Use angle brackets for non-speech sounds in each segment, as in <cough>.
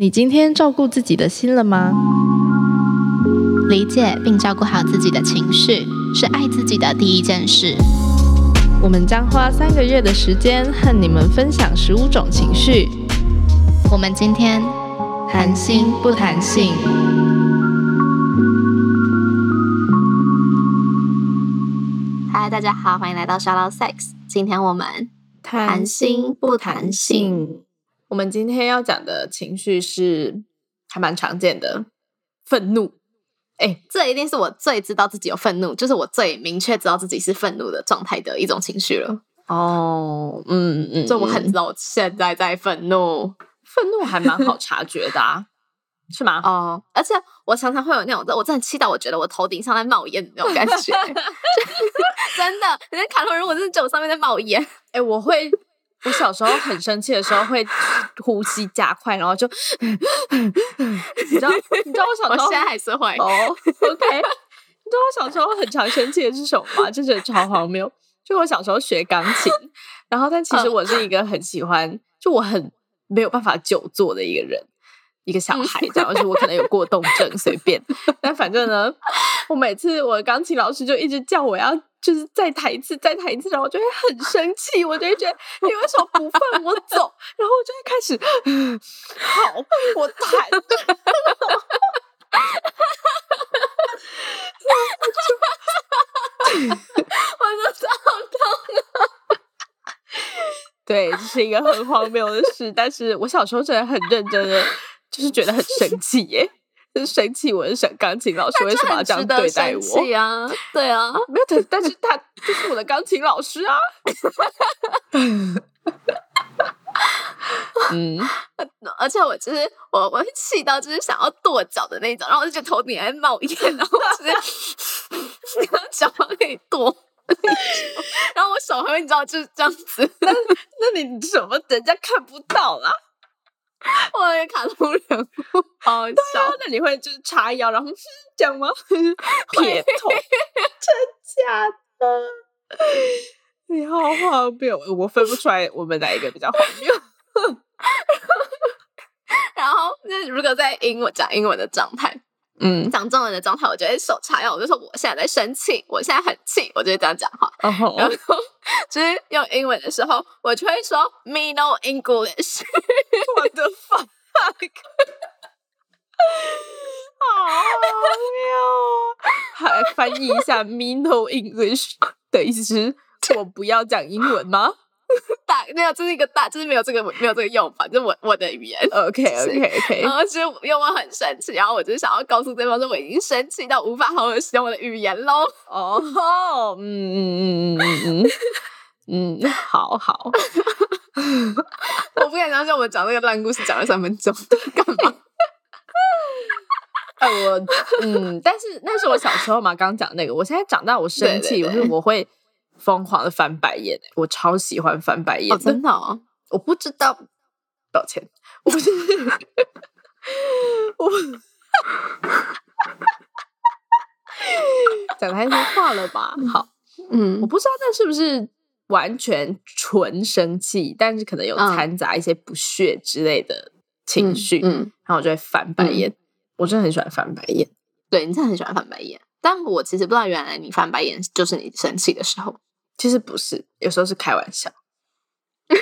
你今天照顾自己的心了吗？理解并照顾好自己的情绪，是爱自己的第一件事。我们将花三个月的时间和你们分享十五种情绪。我们今天谈心不谈性。嗨，大家好，欢迎来到 Shout Out Sex。今天我们谈心不谈性。我们今天要讲的情绪是还蛮常见的，愤怒。哎，这一定是我最知道自己有愤怒，就是我最明确知道自己是愤怒的状态的一种情绪了。哦，嗯嗯，就我很知道我现在在愤怒，愤怒还蛮好察觉的，啊，是吗？哦，而且我常常会有那种，我真的气到我觉得我头顶上在冒烟的那种感觉 <laughs> <laughs> 真的，人家卡通人，我真的酒上面在冒烟。哎，我会。我小时候很生气的时候，会呼吸加快，然后就，你知道，你知道我小时候，我现在还是会哦，OK，你知道我小时候很常生气的是什么吗？就是超荒谬，就我小时候学钢琴，然后但其实我是一个很喜欢，就我很没有办法久坐的一个人。一个小孩这样，而且我可能有过动症，随便。但反正呢，我每次我的钢琴老师就一直叫我要，就是再弹一次，再弹一次，然后我就会很生气，我就会觉得你为什么不放我走？然后我就会开始，好，我弹。<laughs> 我的头痛对，这是一个很荒谬的事，但是我小时候真的很认真的。就是觉得很生气耶，就是生气。我是想钢琴老师为什么要这样对待我？啊，对啊，没有，但是他就是我的钢琴老师啊。<laughs> 嗯，<laughs> 而且我就是我，我会气到就是想要跺脚的那种，然后我就觉得头顶还冒烟，然后就是 <laughs> 脚可以跺，然后我手还会你知道就是这样子。那那你怎么人家看不到啦？<laughs> 我的卡通人物好笑，那你会就是叉腰，然后这样吗？<laughs> 撇头，真假的？你好荒谬，我分不出来我们哪一个比较荒谬。<laughs> 然后，那如果在英文讲英文的状态。嗯，讲中文的状态，我就会手叉腰，我就说我现在在生气，我现在很气，我就会这样讲话。然后，就是用英文的时候，我就会说 Me no English。我的 fuck！<laughs> 好妙！还翻译一下 Me no English 的意思是，我不要讲英文吗？<laughs> 大没有，这是一个大，就是没有这个没有这个用法，就是我我的语言。OK OK OK。<laughs> 然后就因为我很生气，然后我就想要告诉对方说我已经生气到无法好好使用我的语言喽。哦，嗯嗯嗯嗯嗯嗯，好好。<laughs> 我不敢相信我们讲那个烂故事讲了三分钟，<laughs> 干嘛？<laughs> 哎，我嗯，但是那是我小时候嘛，刚讲那个，我现在长大，我生气，我是我会。疯狂的翻白眼，我超喜欢翻白眼，真的，我不知道，抱歉，我不是，我讲太多话了吧？好，嗯，我不知道那是不是完全纯生气，但是可能有掺杂一些不屑之类的情绪，嗯，然后我就会翻白眼，我真的很喜欢翻白眼，对你真的很喜欢翻白眼，但我其实不知道原来你翻白眼就是你生气的时候。其实不是，有时候是开玩笑。<laughs>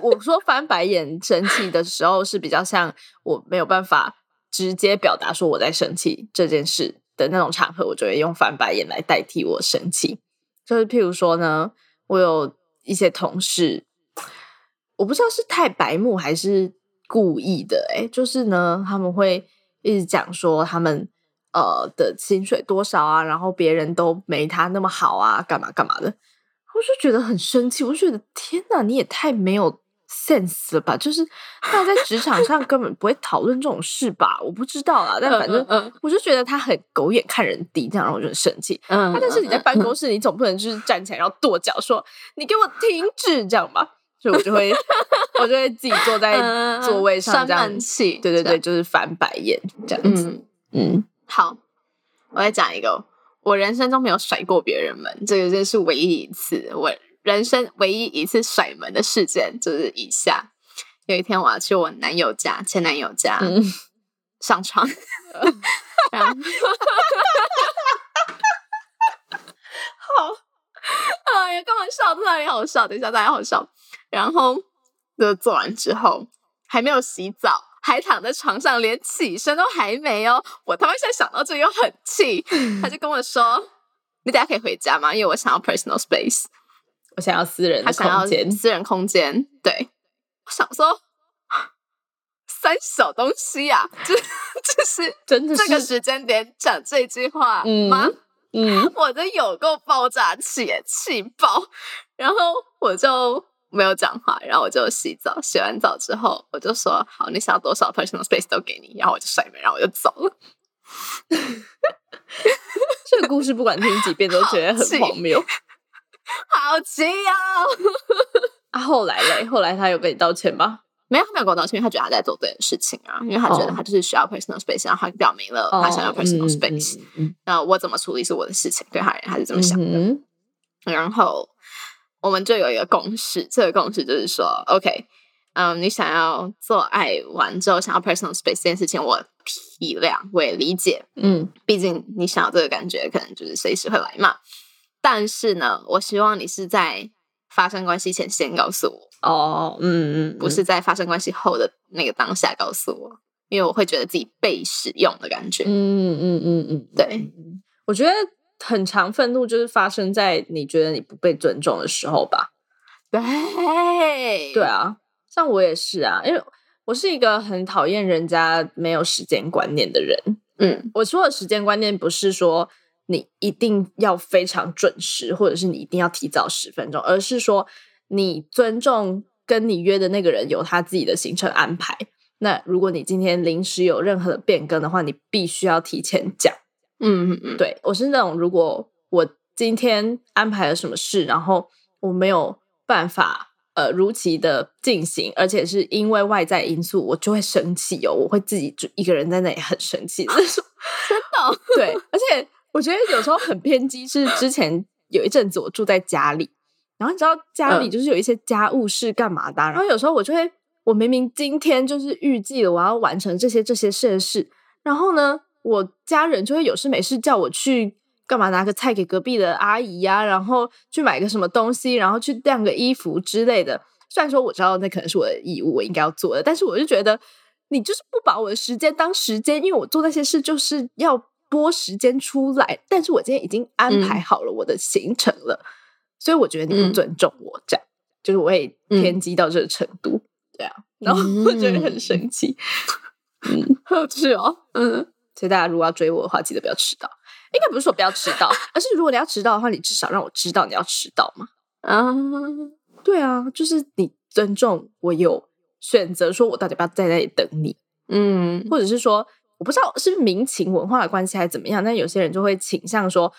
我我说翻白眼生气的时候是比较像我没有办法直接表达说我在生气这件事的那种场合，我就会用翻白眼来代替我生气。就是譬如说呢，我有一些同事，我不知道是太白目还是故意的，哎，就是呢，他们会一直讲说他们。呃的薪水多少啊？然后别人都没他那么好啊，干嘛干嘛的，我就觉得很生气。我就觉得天哪，你也太没有 sense 了吧！就是大家在职场上根本不会讨论这种事吧？我不知道啊，但反正我就觉得他很狗眼看人低，这样让我就很生气。嗯，但是你在办公室，你总不能就是站起来然后跺脚说你给我停止这样吧？所以我就会我就会自己坐在座位上这样气，对对对，就是翻白眼这样子，嗯。好，我再讲一个，我人生中没有甩过别人门，这个真是唯一一次。我人生唯一一次甩门的事件就是以下：有一天我要去我男友家，前男友家上床，<laughs> 然后 <laughs> 好，哎呀，干嘛笑？在那里好笑，等一下大家好笑。然后就做完之后，还没有洗澡，还躺在床上，连起身都还没哦。我他妈现在想到这又很气，<laughs> 他就跟我说：“你等下可以回家吗？因为我想要 personal space，我想要私人的空间，私人空间。”对，我想说。三小东西呀，这这是 <laughs> 真的这个时间点讲这句话吗？嗯，<laughs> 我的有够爆炸气，气爆，然后我就没有讲话，然后我就洗澡，洗完澡之后我就说好，你想要多少 personal space 都给你，然后我就甩门，然后我就走了。<laughs> 这个故事不管听几遍都觉得很荒谬，好气啊！啊，后来嘞，后来他有跟你道歉吗？没有，他没有跟我道歉，因为他觉得他在做对的事情啊，因为他觉得他就是需要 personal space，然后他表明了他想要 personal space。那我怎么处理是我的事情，对他人他是这么想的。然后我们就有一个共识，这个共识就是说，OK，嗯，你想要做爱完之后想要 personal space 这件事情，我体谅，我也理解。嗯，毕竟你想要这个感觉，可能就是随时会来嘛。但是呢，我希望你是在发生关系前先告诉我。哦，嗯嗯，不是在发生关系后的那个当下告诉我，因为我会觉得自己被使用的感觉。嗯嗯嗯嗯，对，我觉得很长愤怒就是发生在你觉得你不被尊重的时候吧。对，对啊，像我也是啊，因为我是一个很讨厌人家没有时间观念的人。嗯，我说的时间观念不是说你一定要非常准时，或者是你一定要提早十分钟，而是说。你尊重跟你约的那个人有他自己的行程安排。那如果你今天临时有任何的变更的话，你必须要提前讲。嗯嗯嗯，对我是那种，如果我今天安排了什么事，然后我没有办法呃如期的进行，而且是因为外在因素，我就会生气哦，我会自己就一个人在那里很生气。<laughs> 真的，对，而且我觉得有时候很偏激，是之前有一阵子我住在家里。然后你知道家里就是有一些家务事干嘛的，然后有时候我就会，我明明今天就是预计了我要完成这些这些事的事，然后呢，我家人就会有事没事叫我去干嘛拿个菜给隔壁的阿姨呀，然后去买个什么东西，然后去晾个衣服之类的。虽然说我知道那可能是我的义务，我应该要做的，但是我就觉得你就是不把我的时间当时间，因为我做那些事就是要拨时间出来，但是我今天已经安排好了我的行程了。所以我觉得你不尊重我，这样就是我会偏激到这个程度，对啊，然后我觉得很生气，<laughs> 嗯，<laughs> 是哦，嗯，所以大家如果要追我的话，记得不要迟到。应该不是说不要迟到，而是如果你要迟到的话，你至少让我知道你要迟到嘛。啊，对啊，就是你尊重我有选择，说我到底要不要在那里等你，嗯，或者是说我不知道是不是民情文化的关系还是怎么样，但有些人就会倾向说。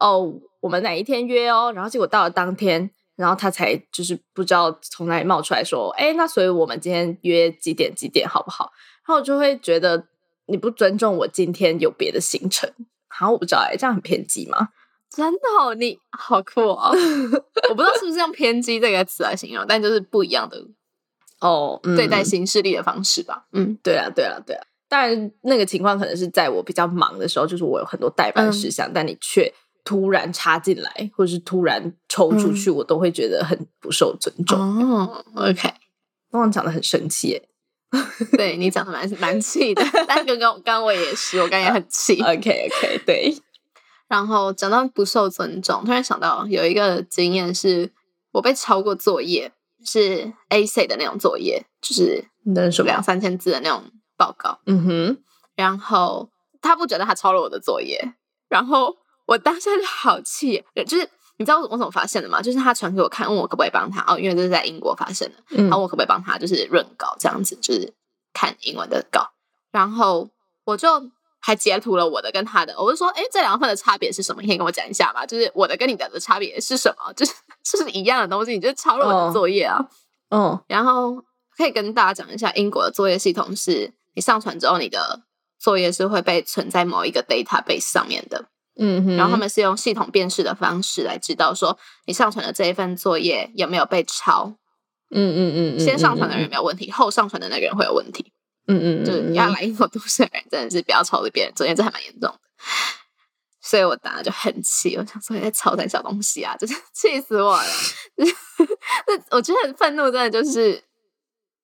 哦，我们哪一天约哦？然后结果到了当天，然后他才就是不知道从哪里冒出来说，哎，那所以我们今天约几点几点好不好？然后我就会觉得你不尊重我今天有别的行程。好，我不知道哎，这样很偏激吗？真的，你好酷哦！<laughs> 我不知道是不是用偏激这个词来形容，但就是不一样的哦，对待新势力的方式吧。嗯，对啊，对啊，对啊。当然，那个情况可能是在我比较忙的时候，就是我有很多代办事项，但你却。突然插进来，或者是突然抽出去，我都会觉得很不受尊重。哦，OK，<laughs> 刚刚讲的很生气，耶。<laughs> 对你讲的蛮蛮气的。但刚刚刚刚我也是，我刚也很气。OK，OK，对。然后讲到不受尊重，突然想到有一个经验是，我被抄过作业，是 A C 的那种作业，就是两三千字的那种报告。嗯哼。然后他不觉得他抄了我的作业，然后。我当下就好气，就是你知道我怎么发现的吗？就是他传给我看，问我可不可以帮他哦，因为这是在英国发生的，然后我可不可以帮他就是润稿这样子，就是看英文的稿，然后我就还截图了我的跟他的，我就说，哎，这两份的差别是什么？你可以跟我讲一下吗？就是我的跟你的的差别是什么？就是是一样的东西，你就抄了我的作业啊？嗯，然后可以跟大家讲一下，英国的作业系统是你上传之后，你的作业是会被存在某一个 database 上面的。嗯哼，然后他们是用系统辨识的方式来知道说你上传的这一份作业有没有被抄，嗯嗯嗯，先上传的人没有问题，后上传的那个人会有问题。嗯嗯，就是你要来英国读书的人，真的是不要抄别人作业，这还蛮严重的。所以我当时就很气，我想说你在抄点小东西啊，就是气死我了。<laughs> 那我觉得很愤怒，真的就是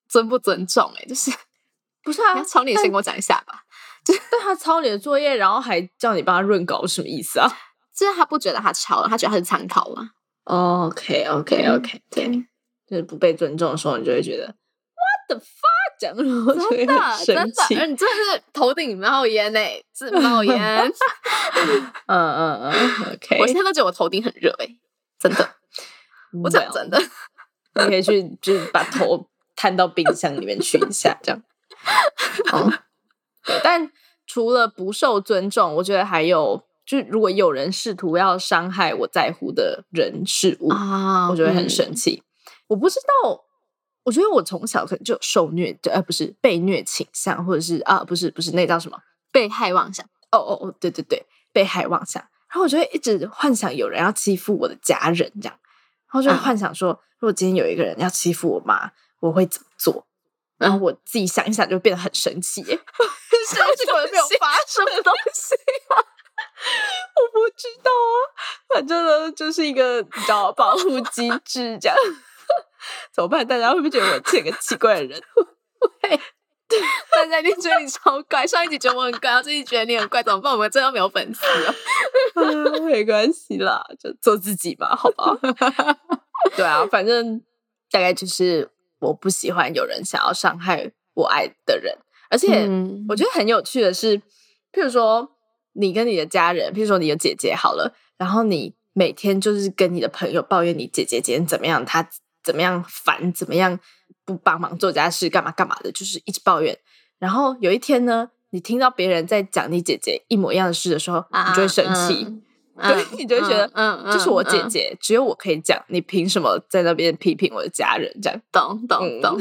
尊不尊重哎，就是不是啊？抄你先给我讲一下吧。就但他抄你的作业，然后还叫你帮他润稿，什么意思啊？就是他不觉得他抄了，他觉得他是参考嘛。OK OK OK，对，就是不被尊重的时候，你就会觉得 What the fuck？讲真的真的，你真的是头顶冒烟呢，是冒 <laughs> 烟。嗯嗯嗯，OK。<laughs> 我现在都觉得我头顶很热哎，真的。我讲真的，你可以去就是把头探到冰箱里面去一下，这样。<laughs> 哦，但除了不受尊重，我觉得还有，就是如果有人试图要伤害我在乎的人事物啊，我就会很生气。我不知道。我觉得我从小可能就受虐，呃，不是被虐倾向，或者是啊，不是不是那叫什么被害妄想？哦哦哦，对对对，被害妄想。然后我就会一直幻想有人要欺负我的家人，这样，然后就幻想说，如果今天有一个人要欺负我妈，我会怎么做？然后我自己想一想，就变得很生气。<laughs> 生气果然没有发生的东西啊！我不知道啊，反正呢，就是一个你知道保护机制这样。<laughs> 怎么办？大家会不会觉得我是个奇怪的人？<laughs> 会，大家一定觉得你超怪。上一集觉得我很怪，然后这一集觉得你很怪，怎么办？我们真的没有粉丝啊？没关系啦，就做自己吧，好吧？对啊，反正大概就是我不喜欢有人想要伤害我爱的人，而且我觉得很有趣的是，譬如说你跟你的家人，譬如说你的姐姐好了，然后你每天就是跟你的朋友抱怨你姐姐今天怎么样，她。怎么样烦？怎么样不帮忙做家事？干嘛干嘛的？就是一直抱怨。然后有一天呢，你听到别人在讲你姐姐一模一样的事的时候，你就会生气。对，你就会觉得，嗯，这是我姐姐，只有我可以讲，你凭什么在那边批评我的家人？这样，懂懂懂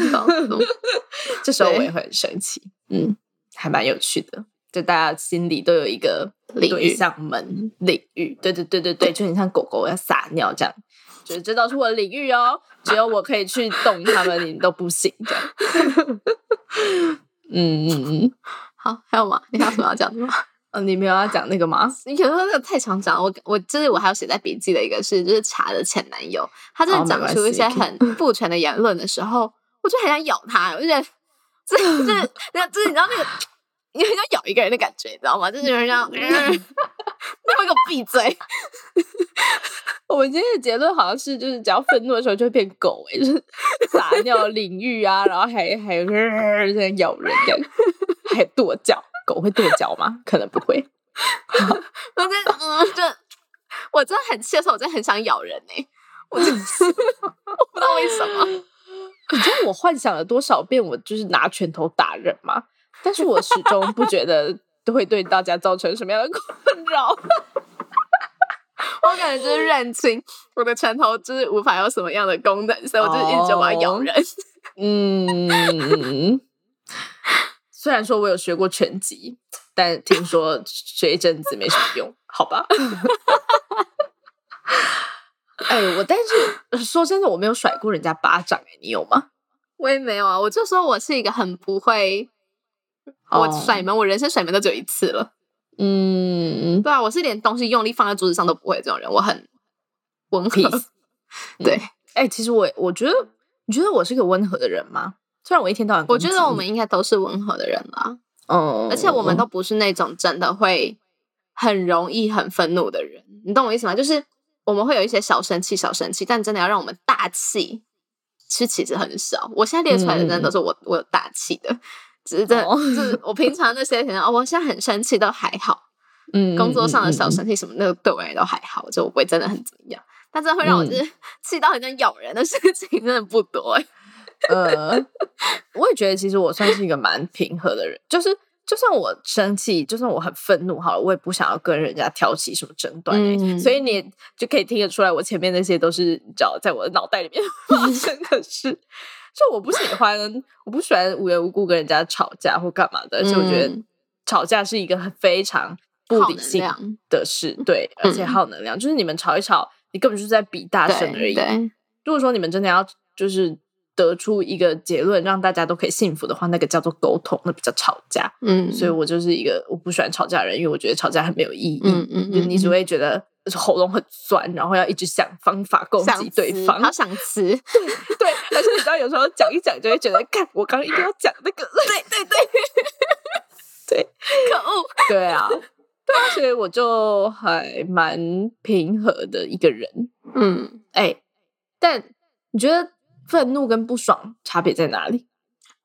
懂。<laughs> 这时候我也会很生气。嗯，还蛮有趣的，就大家心里都有一个对象门领域。对对对对对，就很像狗狗要撒尿这样。就是这都是我的领域哦，只有我可以去动他们，你都不行这样。<laughs> 嗯嗯嗯，好，还有吗？你还有什么要讲的吗？嗯，你没有要讲那个吗？你可能说那个太常讲，我我就是我还有写在笔记的一个是，就是查的前男友，他真的讲出一些很不全的言论的时候，我就很想咬他，我就觉得这这那这你知道那个，你很想咬一个人的感觉，你知道吗？就是有人这样，你会给我闭嘴。<laughs> 我们今天的结论好像是，就是只要愤怒的时候就会变狗哎，就是 <laughs> 撒尿淋浴啊，然后还还有 <laughs> 在咬人这样，还跺脚，狗会跺脚吗？可能不会。我真嗯，就我真的很气的时候，我真的很想咬人哎，我真是我不知道为什么。<laughs> 你知道我幻想了多少遍，我就是拿拳头打人吗？但是我始终不觉得都会对大家造成什么样的困扰。<laughs> 我感觉就是认清我的拳头就是无法有什么样的功能，所以我就一直我要咬人。<laughs> 嗯，虽然说我有学过拳击，但听说学一阵子没什么用，好吧？<laughs> 哎，我但是说真的，我没有甩过人家巴掌，哎，你有吗？我也没有啊，我就说我是一个很不会，我甩门，我人生甩门都只有一次了。嗯，对啊，我是连东西用力放在桌子上都不会这种人，我很温和。<laughs> 对，哎，其实我我觉得，你觉得我是个温和的人吗？虽然我一天到晚，我觉得我们应该都是温和的人啦。哦，而且我们都不是那种真的会很容易很愤怒的人，你懂我意思吗？就是我们会有一些小生气、小生气，但真的要让我们大气，其实其实很少。我现在列出来的真的都是我我有大气的。只是真的，就是我平常那些可能哦，我现在很生气都还好，嗯，工作上的小生气什么那个对我而言都还好，就我不会真的很怎么样。但真的会让我就是气到很想咬人的事情真的不多。呃，我也觉得其实我算是一个蛮平和的人，就是就算我生气，就算我很愤怒，好了，我也不想要跟人家挑起什么争端。所以你就可以听得出来，我前面那些都是你知道，在我的脑袋里面 <laughs> 发生的事。就我不喜欢，我不喜欢无缘无故跟人家吵架或干嘛的，而且我觉得吵架是一个非常不理性的事，对，<laughs> 而且耗能量。就是你们吵一吵，你根本就是在比大声而已。如果说你们真的要就是得出一个结论，让大家都可以幸福的话，那个叫做沟通，那不叫吵架。嗯，所以我就是一个我不喜欢吵架的人，因为我觉得吵架很没有意义。嗯嗯嗯，你只会觉得喉咙很酸，然后要一直想方法攻击对方，好想吃。对对，<laughs> 而且你知道，有时候讲一讲就会觉得，看我刚刚一定要讲那个。对对对，对，<laughs> <laughs> 可恶。对啊，对啊，所以我就还蛮平和的一个人。嗯，哎，但你觉得？愤怒跟不爽差别在哪里？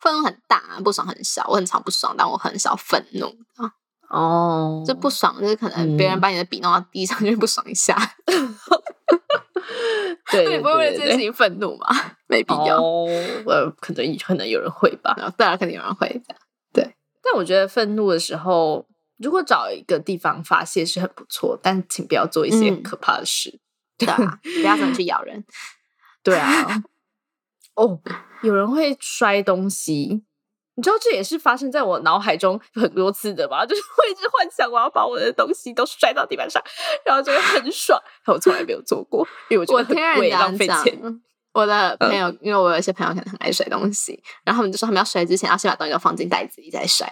愤怒很大，不爽很小。我很常不爽，但我很少愤怒啊。哦，这不爽就是可能别人把你的笔弄到地上，就不爽一下。对，你不会为了这件事情愤怒吗？<laughs> 没必要。呃，可能可能有人会吧。<laughs> 对啊，肯定有人会的。对，但我觉得愤怒的时候，如果找一个地方发泄是很不错，但请不要做一些可怕的事。<laughs> 对啊，不要怎么去咬人。对啊。哦，有人会摔东西，你知道这也是发生在我脑海中很多次的吧？就是我一直幻想我要把我的东西都摔到地板上，然后就会很 <laughs> 爽。我从来没有做过，因为我觉得很贵，浪费钱。我的朋友，因为我有一些朋友可能很爱摔东西，然后他们就说他们要摔之前要先把东西都放进袋子里再摔。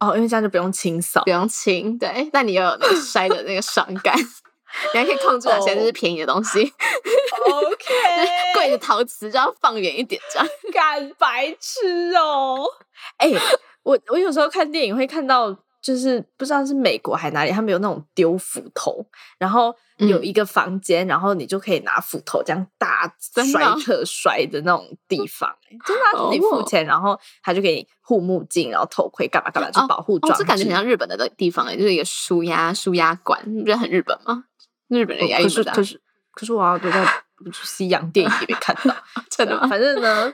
哦，因为这样就不用清扫，不用清。对，但你又有那个摔的那个爽感。<laughs> 你还可以控制哪些就是便宜的东西 <laughs>，OK，<laughs> 贵的陶瓷就要放远一点，这样。干白痴哦！哎，我我有时候看电影会看到，就是不知道是美国还哪里，他们有那种丢斧头，然后有一个房间，然后你就可以拿斧头这样大摔特摔的那种地方。真的，你付钱，然后他就给你护目镜，然后头盔干嘛干嘛，就保护装。这感觉很像日本的地方哎，就是一个舒压舒压馆，你不觉得很日本吗？日本人压抑不大，可是可是我好像都在西洋电影里面看到，<laughs> 真的。反正呢，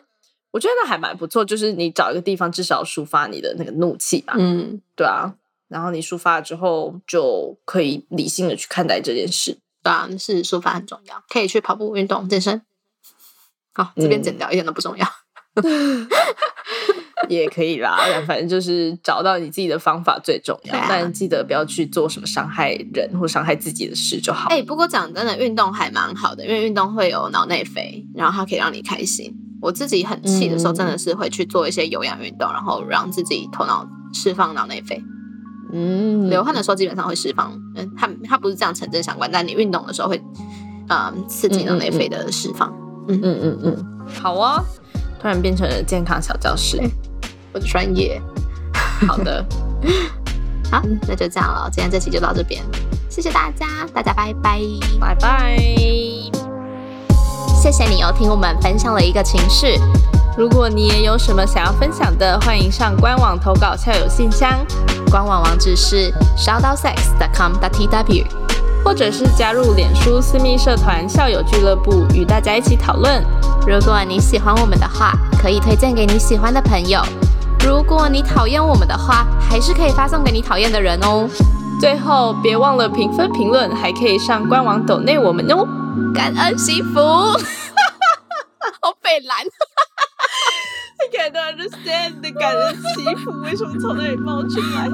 我觉得还蛮不错，就是你找一个地方，至少抒发你的那个怒气吧。嗯，对啊。然后你抒发了之后，就可以理性的去看待这件事。对啊，是抒发很重要，可以去跑步、运动、健身。好，这边剪掉，一点都不重要。<laughs> 也可以啦，反正就是找到你自己的方法最重要。但记得不要去做什么伤害人或伤害自己的事就好。哎，不过讲真的，运动还蛮好的，因为运动会有脑内啡，然后它可以让你开心。我自己很气的时候，真的是会去做一些有氧运动，然后让自己头脑释放脑内啡。嗯，流汗的时候基本上会释放。嗯，它它不是这样成正相关，但你运动的时候会，嗯，刺激脑内啡的释放。嗯嗯嗯嗯，好啊。突然变成了健康小教室，我的专业。<laughs> 好的，好，那就这样了。今天这期就到这边，谢谢大家，大家拜拜，拜拜。谢谢你哦，听我们分享了一个情绪。如果你也有什么想要分享的，欢迎上官网投稿校友信箱，官网网址是 shoutsex.com.tw，或者是加入脸书私密社团校友俱乐部，与大家一起讨论。如果你喜欢我们的话，可以推荐给你喜欢的朋友；如果你讨厌我们的话，还是可以发送给你讨厌的人哦。最后，别忘了评分评论，还可以上官网抖内我们哦。感恩惜福，<laughs> 好北蓝。I can't understand 的感恩惜福为什么从那里冒出来？